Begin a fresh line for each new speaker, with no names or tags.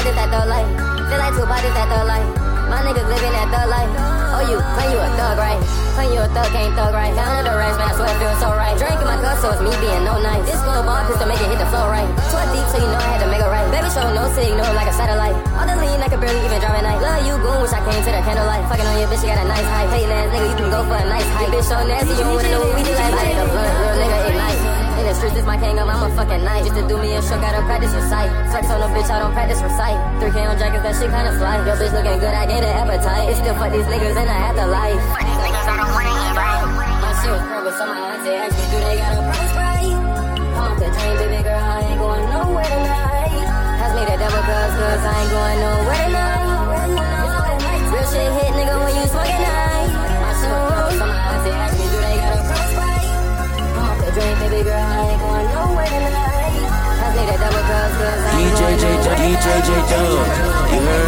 thug life. Feel like two bodies that thug life. My niggas living that thug life. Oh, you claim you a thug, right? Claim you a thug, can't thug, right? Down the racks, man, I swear it feels so right. Drinking my cup, so it's me being no nice. This little bomb to make it hit the floor right. Too deep, so you know I had to make it right. Baby, show no signal like a satellite. All the lean, I can barely even drive at night. Love you, goon, wish I came to the candlelight. Fucking on your bitch, you got a nice height. Hating ass nigga, you can go for a nice height. Bitch, so nasty, you don't wanna my kingdom, I'm a fucking knight. Just to do me a show, gotta practice recite. Flex on a bitch, I don't practice recite. 3K on jackets, that shit kinda fly. Your bitch looking good, I get an appetite. It's still fuck these niggas in the afterlife. Fuck these niggas, I don't wanna eat right. My shit was purple, so my auntie asked me, do they got a price right? Come off the train, baby girl, I ain't going nowhere tonight. Pass me the double cuz, cause I ain't going nowhere tonight. Real shit hit, nigga, when you smoking night. My shit was purple, so my auntie asked me, do they got a price right? Come off the train, baby girl,
DJ J. You heard?